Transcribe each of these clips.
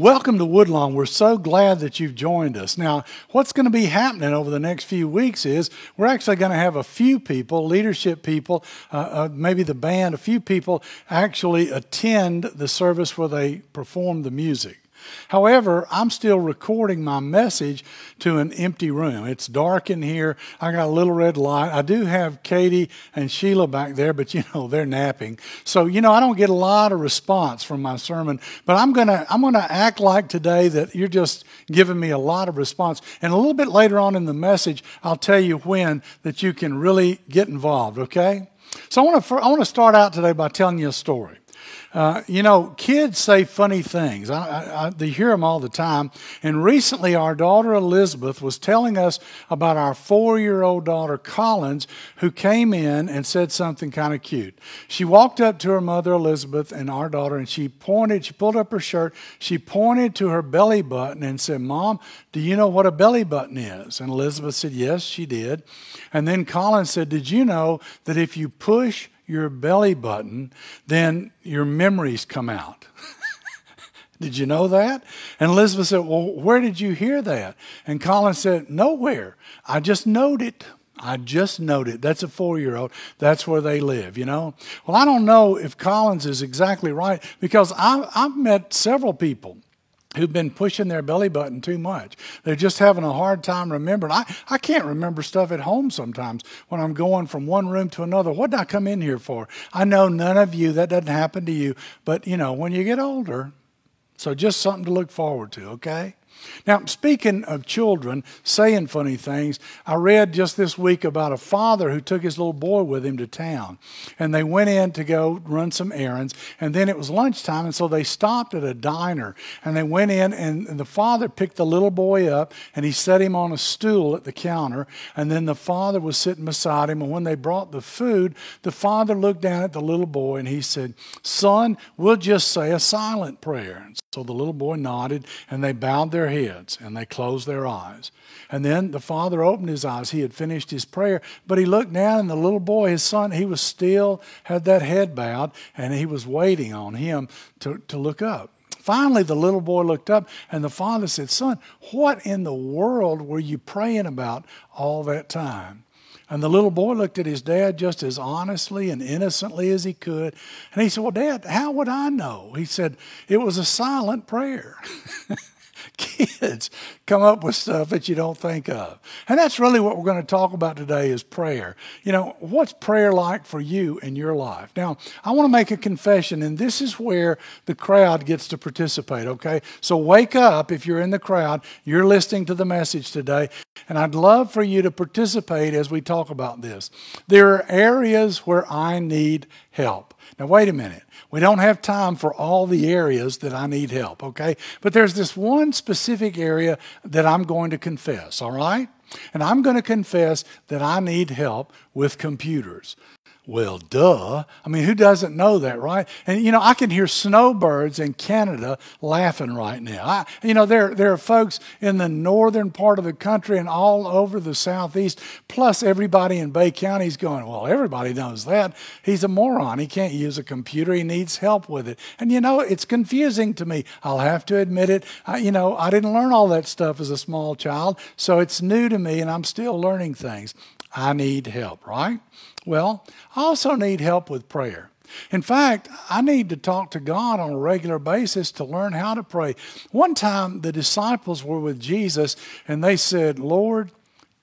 Welcome to Woodlawn. We're so glad that you've joined us. Now, what's going to be happening over the next few weeks is we're actually going to have a few people, leadership people, uh, uh, maybe the band, a few people actually attend the service where they perform the music. However, I'm still recording my message to an empty room. It's dark in here. I got a little red light. I do have Katie and Sheila back there, but you know, they're napping. So, you know, I don't get a lot of response from my sermon, but I'm going to I'm going to act like today that you're just giving me a lot of response. And a little bit later on in the message, I'll tell you when that you can really get involved, okay? So I want to I want to start out today by telling you a story. Uh, you know, kids say funny things. I, I, I, they hear them all the time. And recently, our daughter Elizabeth was telling us about our four year old daughter Collins, who came in and said something kind of cute. She walked up to her mother Elizabeth and our daughter, and she pointed, she pulled up her shirt, she pointed to her belly button and said, Mom, do you know what a belly button is? And Elizabeth said, Yes, she did. And then Collins said, Did you know that if you push your belly button, then your memories come out. did you know that? And Elizabeth said, Well, where did you hear that? And Colin said, Nowhere. I just knowed it. I just noted that's a four year old. That's where they live, you know? Well, I don't know if Collins is exactly right because I, I've met several people who've been pushing their belly button too much. They're just having a hard time remembering. I, I can't remember stuff at home sometimes when I'm going from one room to another. What did I come in here for? I know none of you, that doesn't happen to you. But, you know, when you get older, so just something to look forward to, okay? Now, speaking of children saying funny things, I read just this week about a father who took his little boy with him to town. And they went in to go run some errands. And then it was lunchtime, and so they stopped at a diner. And they went in, and the father picked the little boy up and he set him on a stool at the counter. And then the father was sitting beside him. And when they brought the food, the father looked down at the little boy and he said, Son, we'll just say a silent prayer. And so the little boy nodded, and they bowed their heads and they closed their eyes. And then the father opened his eyes. He had finished his prayer, but he looked down, and the little boy, his son, he was still had that head bowed, and he was waiting on him to, to look up. Finally, the little boy looked up, and the father said, Son, what in the world were you praying about all that time? And the little boy looked at his dad just as honestly and innocently as he could. And he said, Well, Dad, how would I know? He said, It was a silent prayer. kids come up with stuff that you don't think of. And that's really what we're going to talk about today is prayer. You know, what's prayer like for you in your life? Now, I want to make a confession, and this is where the crowd gets to participate, okay? So wake up if you're in the crowd, you're listening to the message today, and I'd love for you to participate as we talk about this. There are areas where I need help. Now, wait a minute. We don't have time for all the areas that I need help, okay? But there's this one specific area that I'm going to confess, all right? And I'm going to confess that I need help with computers. Well, duh. I mean, who doesn't know that, right? And you know, I can hear snowbirds in Canada laughing right now. I, you know, there there are folks in the northern part of the country and all over the southeast. Plus, everybody in Bay County is going. Well, everybody knows that he's a moron. He can't use a computer. He needs help with it. And you know, it's confusing to me. I'll have to admit it. I, you know, I didn't learn all that stuff as a small child, so it's new to me, and I'm still learning things. I need help, right? Well, I also need help with prayer. In fact, I need to talk to God on a regular basis to learn how to pray. One time, the disciples were with Jesus and they said, Lord,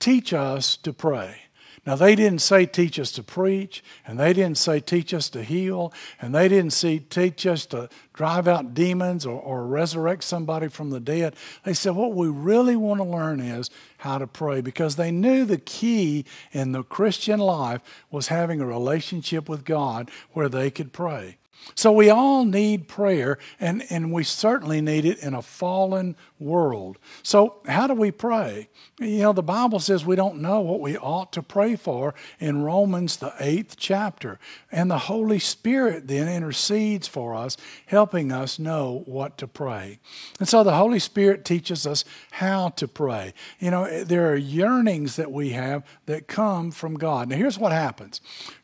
teach us to pray. Now, they didn't say teach us to preach, and they didn't say teach us to heal, and they didn't say teach us to drive out demons or, or resurrect somebody from the dead. They said what we really want to learn is how to pray because they knew the key in the Christian life was having a relationship with God where they could pray. So we all need prayer, and, and we certainly need it in a fallen world. So, how do we pray? You know, the Bible says we don't know what we ought to pray for in Romans, the eighth chapter. And the Holy Spirit then intercedes for us, helping us know what to pray. And so the Holy Spirit teaches us how to pray. You know, there are yearnings that we have that come from God. Now, here's what happens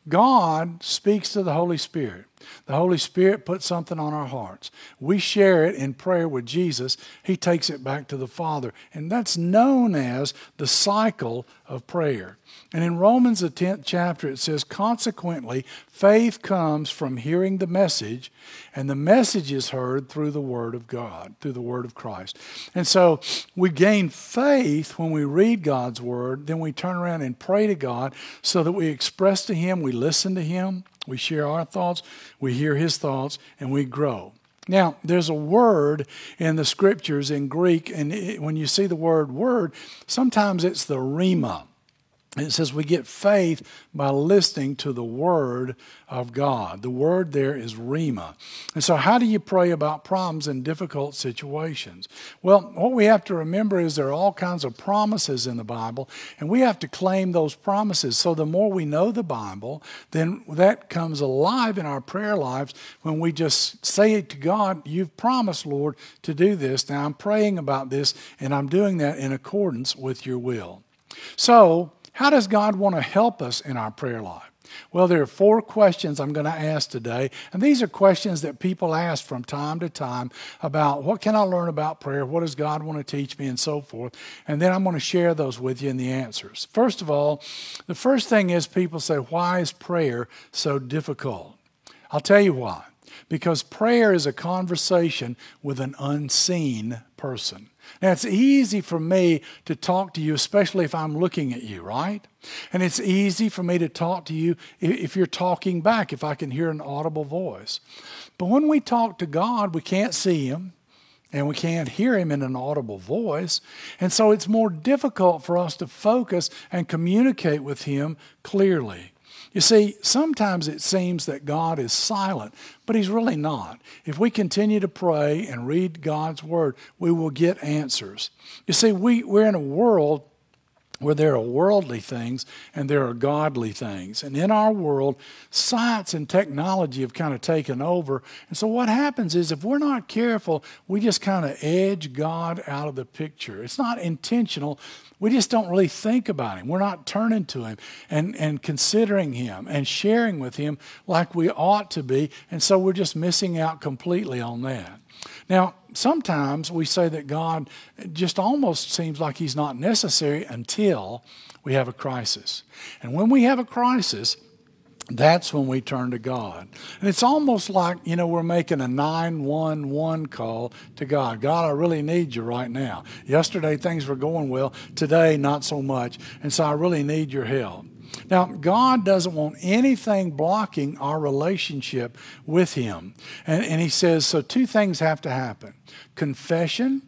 God speaks to the Holy Spirit. The Holy Spirit puts something on our hearts. We share it in prayer with Jesus. He takes it back to the Father. And that's known as the cycle of prayer. And in Romans, the 10th chapter, it says, Consequently, faith comes from hearing the message, and the message is heard through the Word of God, through the Word of Christ. And so we gain faith when we read God's Word, then we turn around and pray to God so that we express to Him, we listen to Him, we share our thoughts, we hear His thoughts, and we grow. Now, there's a word in the scriptures in Greek, and it, when you see the word word, sometimes it's the rhema. It says we get faith by listening to the Word of God. The word there is Rhema. And so, how do you pray about problems in difficult situations? Well, what we have to remember is there are all kinds of promises in the Bible, and we have to claim those promises. So, the more we know the Bible, then that comes alive in our prayer lives when we just say to God, You've promised, Lord, to do this. Now, I'm praying about this, and I'm doing that in accordance with your will. So, how does God want to help us in our prayer life? Well, there are four questions I'm going to ask today, and these are questions that people ask from time to time about what can I learn about prayer, what does God want to teach me, and so forth. And then I'm going to share those with you in the answers. First of all, the first thing is people say, Why is prayer so difficult? I'll tell you why. Because prayer is a conversation with an unseen person. Now, it's easy for me to talk to you, especially if I'm looking at you, right? And it's easy for me to talk to you if you're talking back, if I can hear an audible voice. But when we talk to God, we can't see Him and we can't hear Him in an audible voice. And so it's more difficult for us to focus and communicate with Him clearly. You see, sometimes it seems that God is silent, but He's really not. If we continue to pray and read God's Word, we will get answers. You see, we, we're in a world where there are worldly things and there are godly things. And in our world, science and technology have kind of taken over. And so what happens is if we're not careful, we just kind of edge God out of the picture. It's not intentional, we just don't really think about him. We're not turning to him and, and considering him and sharing with him like we ought to be. And so we're just missing out completely on that. Now, sometimes we say that God just almost seems like he's not necessary until we have a crisis. And when we have a crisis, that's when we turn to God. And it's almost like, you know, we're making a 911 call to God. God, I really need you right now. Yesterday things were going well, today not so much. And so I really need your help. Now, God doesn't want anything blocking our relationship with Him. And, and He says, so two things have to happen confession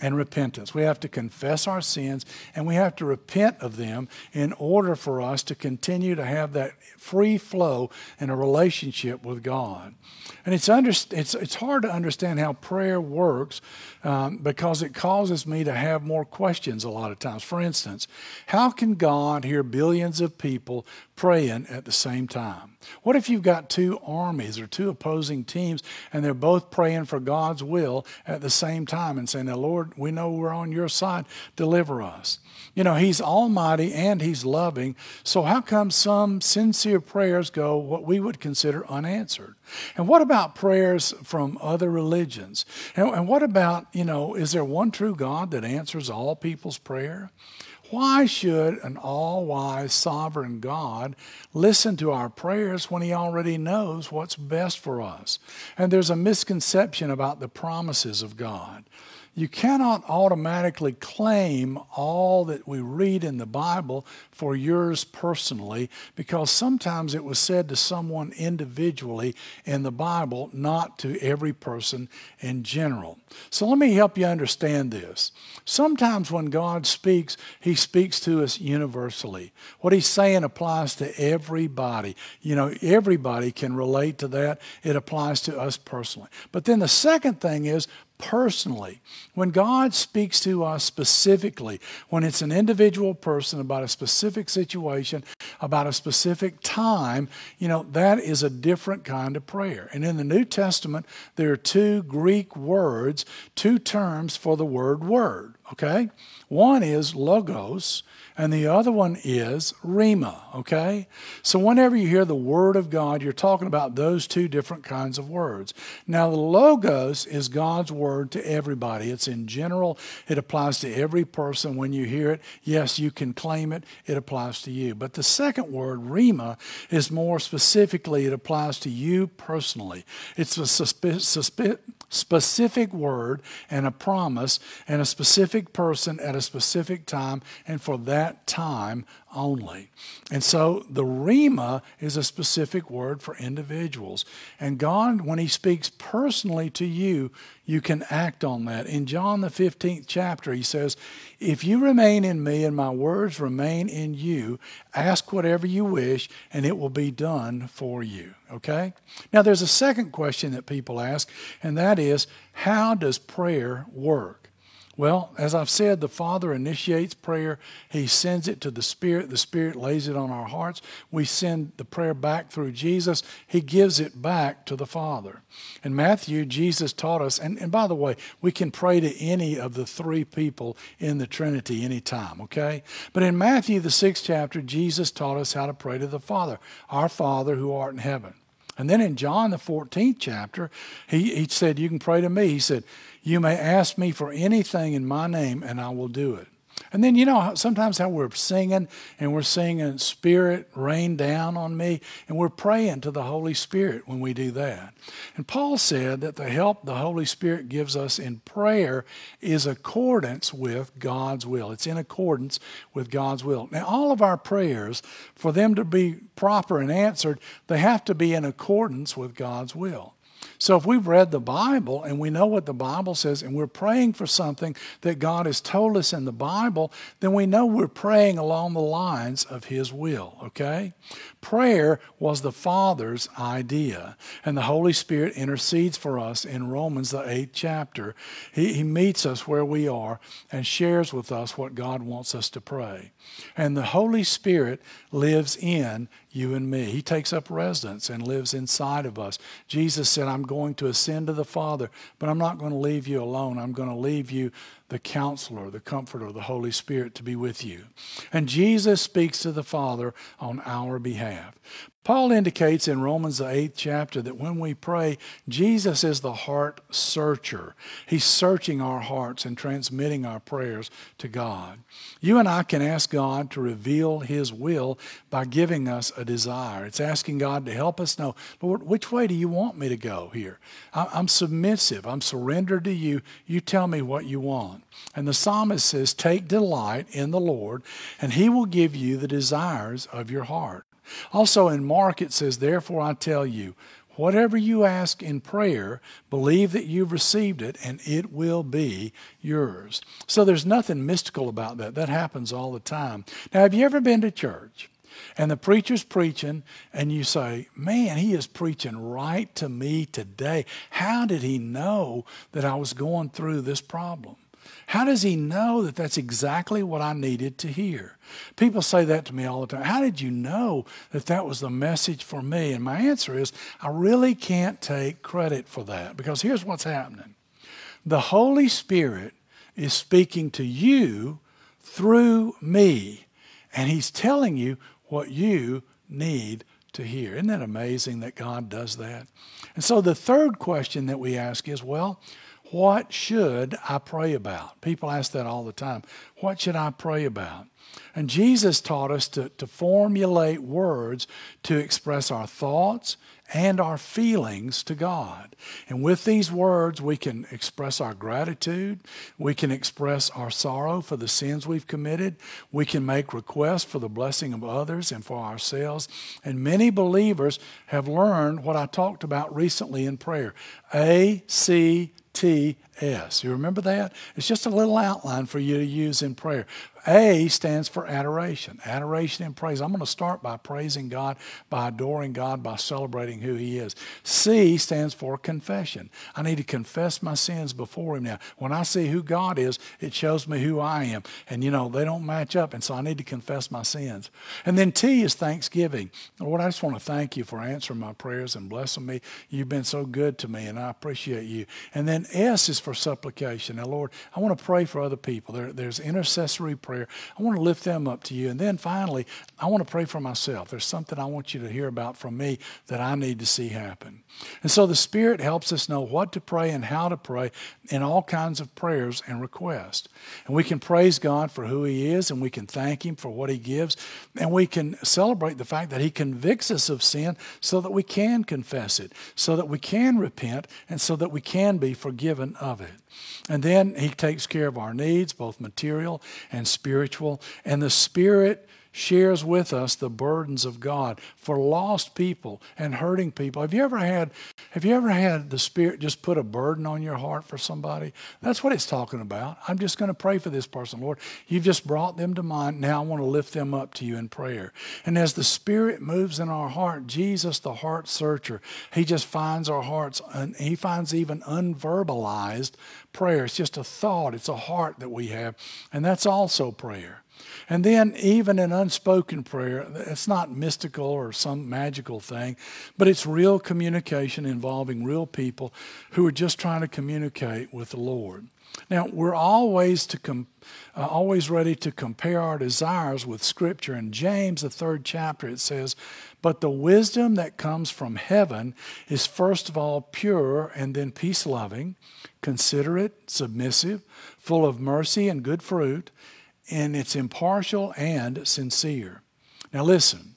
and repentance. We have to confess our sins and we have to repent of them in order for us to continue to have that free flow in a relationship with God. And it's, under, it's, it's hard to understand how prayer works um, because it causes me to have more questions a lot of times. For instance, how can God hear billions of people praying at the same time? What if you've got two armies or two opposing teams and they're both praying for God's will at the same time and saying, Now, Lord, we know we're on your side, deliver us? You know, He's almighty and He's loving. So, how come some sincere prayers go what we would consider unanswered? And what about prayers from other religions? And, and what about, you know, is there one true God that answers all people's prayer? Why should an all wise, sovereign God listen to our prayers when He already knows what's best for us? And there's a misconception about the promises of God you cannot automatically claim all that we read in the Bible for yours personally because sometimes it was said to someone individually in the Bible, not to every person in general. So let me help you understand this. Sometimes when God speaks, He speaks to us universally. What He's saying applies to everybody. You know, everybody can relate to that. It applies to us personally. But then the second thing is personally. When God speaks to us specifically, when it's an individual person about a specific situation, about a specific time, you know, that is a different kind of prayer. And in the New Testament, there are two Greek words, two terms for the word word. okay? One is logos, and the other one is Rhema, okay? So whenever you hear the word of God, you're talking about those two different kinds of words. Now, the logos is God's word to everybody. It's in general, it applies to every person. When you hear it, yes, you can claim it, it applies to you. But the second word, Rhema, is more specifically, it applies to you personally. It's a specific word and a promise and a specific person at a specific time and for that time only. And so the Rhema is a specific word for individuals. And God, when He speaks personally to you, you can act on that. In John, the 15th chapter, He says, If you remain in me and my words remain in you, ask whatever you wish, and it will be done for you. Okay? Now, there's a second question that people ask, and that is, How does prayer work? Well, as I've said, the Father initiates prayer. He sends it to the Spirit. The Spirit lays it on our hearts. We send the prayer back through Jesus. He gives it back to the Father. In Matthew, Jesus taught us, and, and by the way, we can pray to any of the three people in the Trinity anytime, okay? But in Matthew, the sixth chapter, Jesus taught us how to pray to the Father, our Father who art in heaven. And then in John, the 14th chapter, he, he said, You can pray to me. He said, You may ask me for anything in my name, and I will do it. And then, you know, sometimes how we're singing and we're singing, Spirit, rain down on me, and we're praying to the Holy Spirit when we do that. And Paul said that the help the Holy Spirit gives us in prayer is accordance with God's will. It's in accordance with God's will. Now, all of our prayers, for them to be proper and answered, they have to be in accordance with God's will. So if we've read the Bible and we know what the Bible says and we're praying for something that God has told us in the Bible, then we know we're praying along the lines of His will, okay? Prayer was the Father's idea, and the Holy Spirit intercedes for us in Romans, the eighth chapter. He, he meets us where we are and shares with us what God wants us to pray. And the Holy Spirit lives in you and me. He takes up residence and lives inside of us. Jesus said, I'm going to ascend to the Father, but I'm not going to leave you alone. I'm going to leave you the counselor, the comforter, the Holy Spirit to be with you. And Jesus speaks to the Father on our behalf. Paul indicates in Romans, the eighth chapter, that when we pray, Jesus is the heart searcher. He's searching our hearts and transmitting our prayers to God. You and I can ask God to reveal His will by giving us a desire. It's asking God to help us know, Lord, which way do you want me to go here? I'm submissive. I'm surrendered to you. You tell me what you want. And the psalmist says, Take delight in the Lord, and He will give you the desires of your heart. Also in Mark, it says, Therefore I tell you, whatever you ask in prayer, believe that you've received it and it will be yours. So there's nothing mystical about that. That happens all the time. Now, have you ever been to church? And the preacher's preaching, and you say, Man, he is preaching right to me today. How did he know that I was going through this problem? How does he know that that's exactly what I needed to hear? People say that to me all the time. How did you know that that was the message for me? And my answer is I really can't take credit for that because here's what's happening the Holy Spirit is speaking to you through me, and he's telling you what you need to hear. Isn't that amazing that God does that? And so the third question that we ask is well, what should I pray about? People ask that all the time. What should I pray about? And Jesus taught us to, to formulate words to express our thoughts and our feelings to God. And with these words, we can express our gratitude. We can express our sorrow for the sins we've committed. We can make requests for the blessing of others and for ourselves. And many believers have learned what I talked about recently in prayer A, C, T, S. You remember that? It's just a little outline for you to use in prayer. A stands for adoration, adoration and praise. I'm going to start by praising God, by adoring God, by celebrating who He is. C stands for confession. I need to confess my sins before Him now. When I see who God is, it shows me who I am. And you know, they don't match up, and so I need to confess my sins. And then T is thanksgiving. Lord, I just want to thank you for answering my prayers and blessing me. You've been so good to me, and I appreciate you. And then S is for supplication. Now, Lord, I want to pray for other people. There, there's intercessory prayer. I want to lift them up to you. And then finally, I want to pray for myself. There's something I want you to hear about from me that I need to see happen. And so the Spirit helps us know what to pray and how to pray in all kinds of prayers and requests. And we can praise God for who He is, and we can thank Him for what He gives, and we can celebrate the fact that He convicts us of sin so that we can confess it, so that we can repent, and so that we can be forgiven of it. And then He takes care of our needs, both material and spiritual, and the Spirit shares with us the burdens of God for lost people and hurting people. Have you ever had have you ever had the spirit just put a burden on your heart for somebody? That's what it's talking about. I'm just going to pray for this person, Lord. You've just brought them to mind. Now I want to lift them up to you in prayer. And as the spirit moves in our heart, Jesus the heart searcher, he just finds our hearts and he finds even unverbalized prayer. It's just a thought, it's a heart that we have, and that's also prayer. And then, even in unspoken prayer, it's not mystical or some magical thing, but it's real communication involving real people who are just trying to communicate with the Lord. Now, we're always to com- uh, always ready to compare our desires with Scripture. In James, the third chapter, it says, "But the wisdom that comes from heaven is first of all pure, and then peace-loving, considerate, submissive, full of mercy and good fruit." And it's impartial and sincere. Now, listen.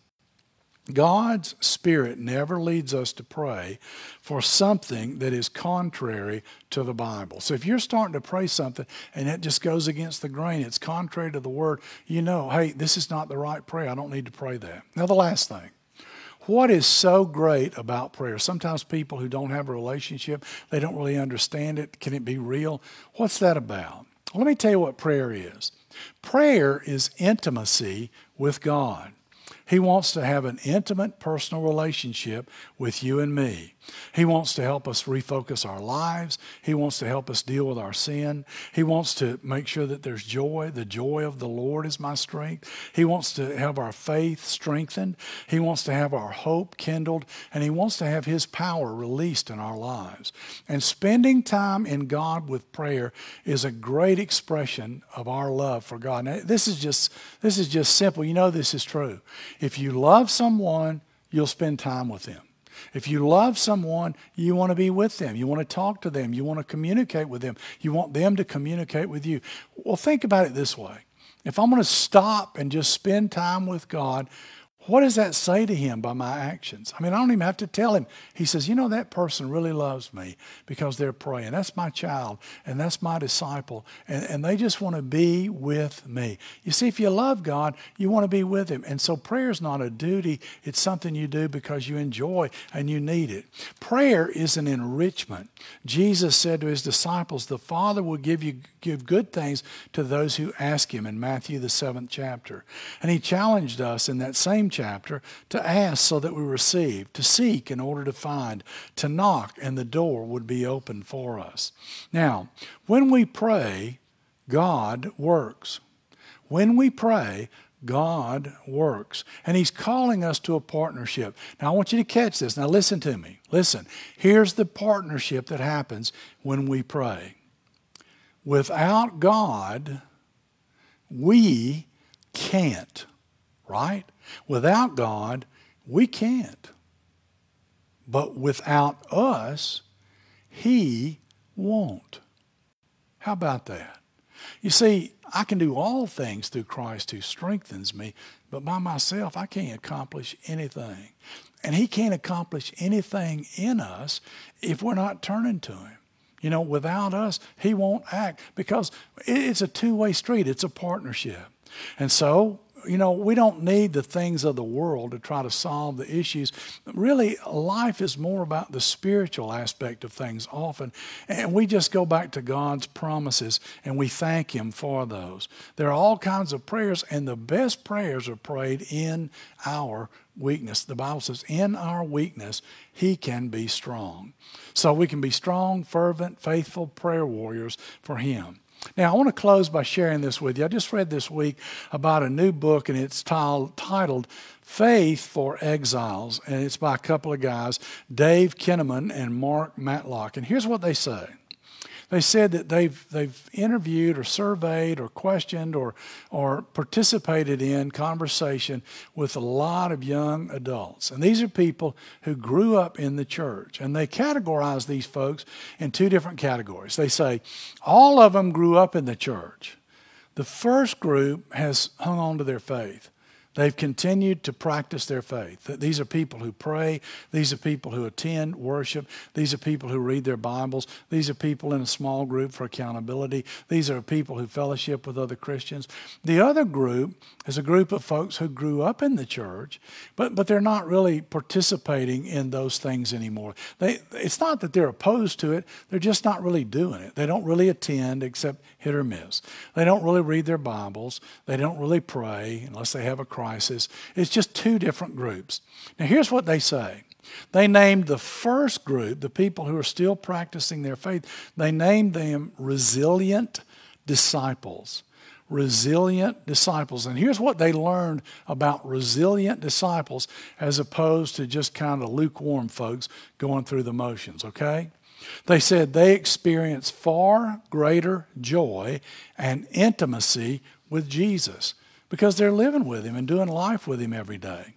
God's Spirit never leads us to pray for something that is contrary to the Bible. So if you're starting to pray something and it just goes against the grain, it's contrary to the Word, you know, hey, this is not the right prayer. I don't need to pray that. Now, the last thing. What is so great about prayer? Sometimes people who don't have a relationship, they don't really understand it. Can it be real? What's that about? Let me tell you what prayer is. Prayer is intimacy with God. He wants to have an intimate personal relationship with you and me. He wants to help us refocus our lives. He wants to help us deal with our sin. He wants to make sure that there's joy. The joy of the Lord is my strength. He wants to have our faith strengthened. He wants to have our hope kindled. And He wants to have His power released in our lives. And spending time in God with prayer is a great expression of our love for God. Now, this is just this is just simple. You know this is true. If you love someone, you'll spend time with them. If you love someone, you want to be with them. You want to talk to them. You want to communicate with them. You want them to communicate with you. Well, think about it this way. If I'm going to stop and just spend time with God, what does that say to him by my actions? I mean, I don't even have to tell him. He says, You know, that person really loves me because they're praying. That's my child and that's my disciple. And, and they just want to be with me. You see, if you love God, you want to be with him. And so prayer is not a duty, it's something you do because you enjoy and you need it. Prayer is an enrichment. Jesus said to his disciples, The Father will give you give good things to those who ask him in Matthew the seventh chapter. And he challenged us in that same chapter to ask so that we receive, to seek in order to find, to knock and the door would be open for us. Now, when we pray, God works. When we pray, God works. And He's calling us to a partnership. Now, I want you to catch this. Now, listen to me. Listen. Here's the partnership that happens when we pray. Without God, we can't, right? Without God, we can't. But without us, He won't. How about that? You see, I can do all things through Christ who strengthens me, but by myself, I can't accomplish anything. And He can't accomplish anything in us if we're not turning to Him. You know, without us, He won't act because it's a two way street, it's a partnership. And so you know, we don't need the things of the world to try to solve the issues. Really, life is more about the spiritual aspect of things often. And we just go back to God's promises and we thank Him for those. There are all kinds of prayers, and the best prayers are prayed in our weakness. The Bible says, in our weakness, He can be strong. So we can be strong, fervent, faithful prayer warriors for Him. Now, I want to close by sharing this with you. I just read this week about a new book, and it's titled Faith for Exiles, and it's by a couple of guys, Dave Kinnaman and Mark Matlock. And here's what they say They said that they've, they've interviewed or surveyed or questioned or, or participated in conversation with a lot of young adults. And these are people who grew up in the church. And they categorize these folks in two different categories. They say all of them grew up in the church. The first group has hung on to their faith. They've continued to practice their faith. These are people who pray. These are people who attend worship. These are people who read their Bibles. These are people in a small group for accountability. These are people who fellowship with other Christians. The other group is a group of folks who grew up in the church, but, but they're not really participating in those things anymore. They, it's not that they're opposed to it, they're just not really doing it. They don't really attend except hit or miss. They don't really read their Bibles. They don't really pray unless they have a crisis. It's just two different groups. Now, here's what they say. They named the first group, the people who are still practicing their faith, they named them resilient disciples. Resilient disciples. And here's what they learned about resilient disciples as opposed to just kind of lukewarm folks going through the motions, okay? They said they experience far greater joy and intimacy with Jesus because they're living with him and doing life with him every day.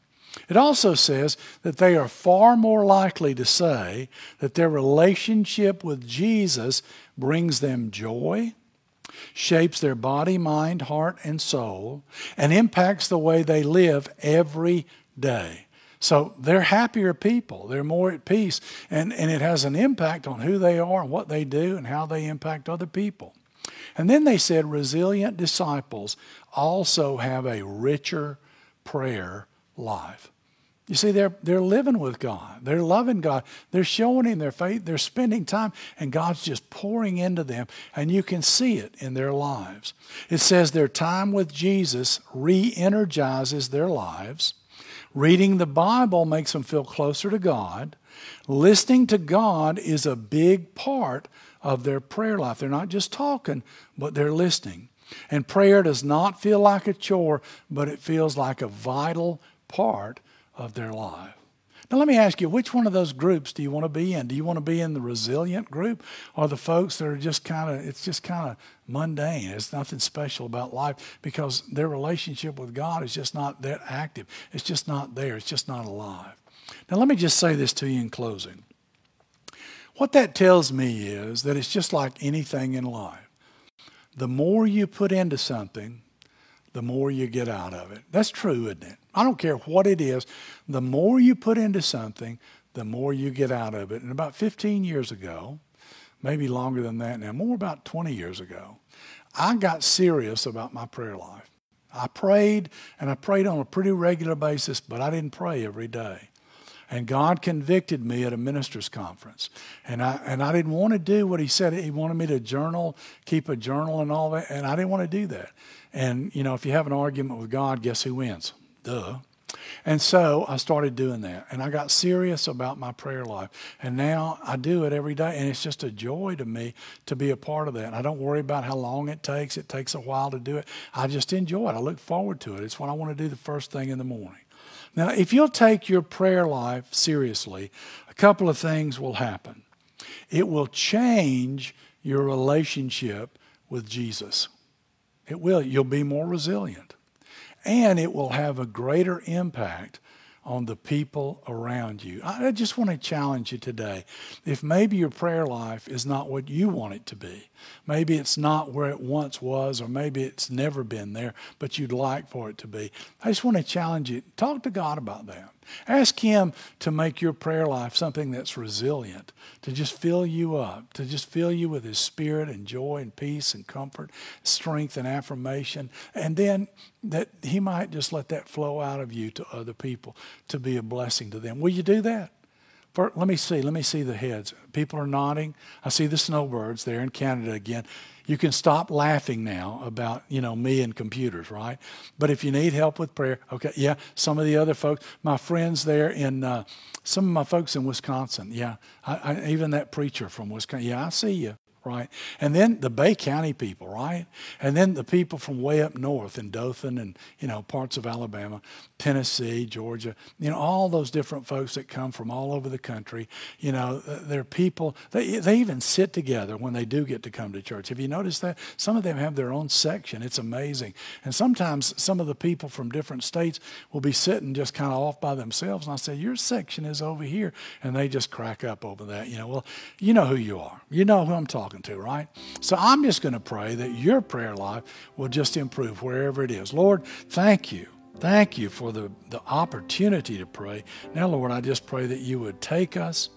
It also says that they are far more likely to say that their relationship with Jesus brings them joy, shapes their body, mind, heart, and soul, and impacts the way they live every day. So they're happier people. They're more at peace. And, and it has an impact on who they are and what they do and how they impact other people. And then they said resilient disciples also have a richer prayer life. You see, they're, they're living with God. They're loving God. They're showing Him their faith. They're spending time, and God's just pouring into them, and you can see it in their lives. It says their time with Jesus re energizes their lives. Reading the Bible makes them feel closer to God. Listening to God is a big part of their prayer life. They're not just talking, but they're listening. And prayer does not feel like a chore, but it feels like a vital part of their life. Now, let me ask you, which one of those groups do you want to be in? Do you want to be in the resilient group or the folks that are just kind of, it's just kind of mundane? It's nothing special about life because their relationship with God is just not that active. It's just not there. It's just not alive. Now, let me just say this to you in closing. What that tells me is that it's just like anything in life. The more you put into something, the more you get out of it. That's true, isn't it? I don't care what it is. The more you put into something, the more you get out of it. And about 15 years ago, maybe longer than that now, more about 20 years ago, I got serious about my prayer life. I prayed, and I prayed on a pretty regular basis, but I didn't pray every day. And God convicted me at a minister's conference. And I, and I didn't want to do what he said. He wanted me to journal, keep a journal and all that. And I didn't want to do that. And, you know, if you have an argument with God, guess who wins? Duh. And so I started doing that. And I got serious about my prayer life. And now I do it every day. And it's just a joy to me to be a part of that. And I don't worry about how long it takes. It takes a while to do it. I just enjoy it. I look forward to it. It's what I want to do the first thing in the morning. Now, if you'll take your prayer life seriously, a couple of things will happen. It will change your relationship with Jesus. It will. You'll be more resilient. And it will have a greater impact on the people around you. I just want to challenge you today. If maybe your prayer life is not what you want it to be, maybe it's not where it once was, or maybe it's never been there, but you'd like for it to be, I just want to challenge you. Talk to God about that. Ask Him to make your prayer life something that's resilient, to just fill you up, to just fill you with His Spirit and joy and peace and comfort, strength and affirmation. And then that He might just let that flow out of you to other people to be a blessing to them. Will you do that? Let me see. Let me see the heads. People are nodding. I see the snowbirds there in Canada again. You can stop laughing now about, you know, me and computers, right? But if you need help with prayer, okay, yeah, some of the other folks, my friends there in, uh, some of my folks in Wisconsin, yeah, I, I, even that preacher from Wisconsin, yeah, I see you. Right? And then the Bay County people, right? And then the people from way up north in Dothan and, you know, parts of Alabama, Tennessee, Georgia, you know, all those different folks that come from all over the country, you know, uh, they're people, they, they even sit together when they do get to come to church. Have you noticed that? Some of them have their own section. It's amazing. And sometimes some of the people from different states will be sitting just kind of off by themselves. And I say, Your section is over here. And they just crack up over that. You know, well, you know who you are. You know who I'm talking to, right? So I'm just going to pray that your prayer life will just improve wherever it is. Lord, thank you. Thank you for the, the opportunity to pray. Now, Lord, I just pray that you would take us,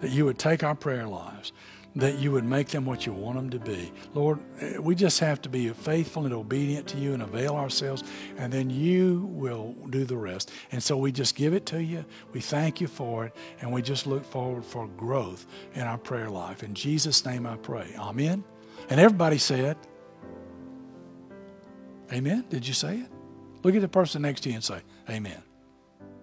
that you would take our prayer lives, that you would make them what you want them to be. Lord, eh, we just have to be faithful and obedient to you and avail ourselves, and then you will do the rest. And so we just give it to you. We thank you for it, and we just look forward for growth in our prayer life. In Jesus' name I pray. Amen. And everybody said, Amen. Did you say it? Look at the person next to you and say, Amen.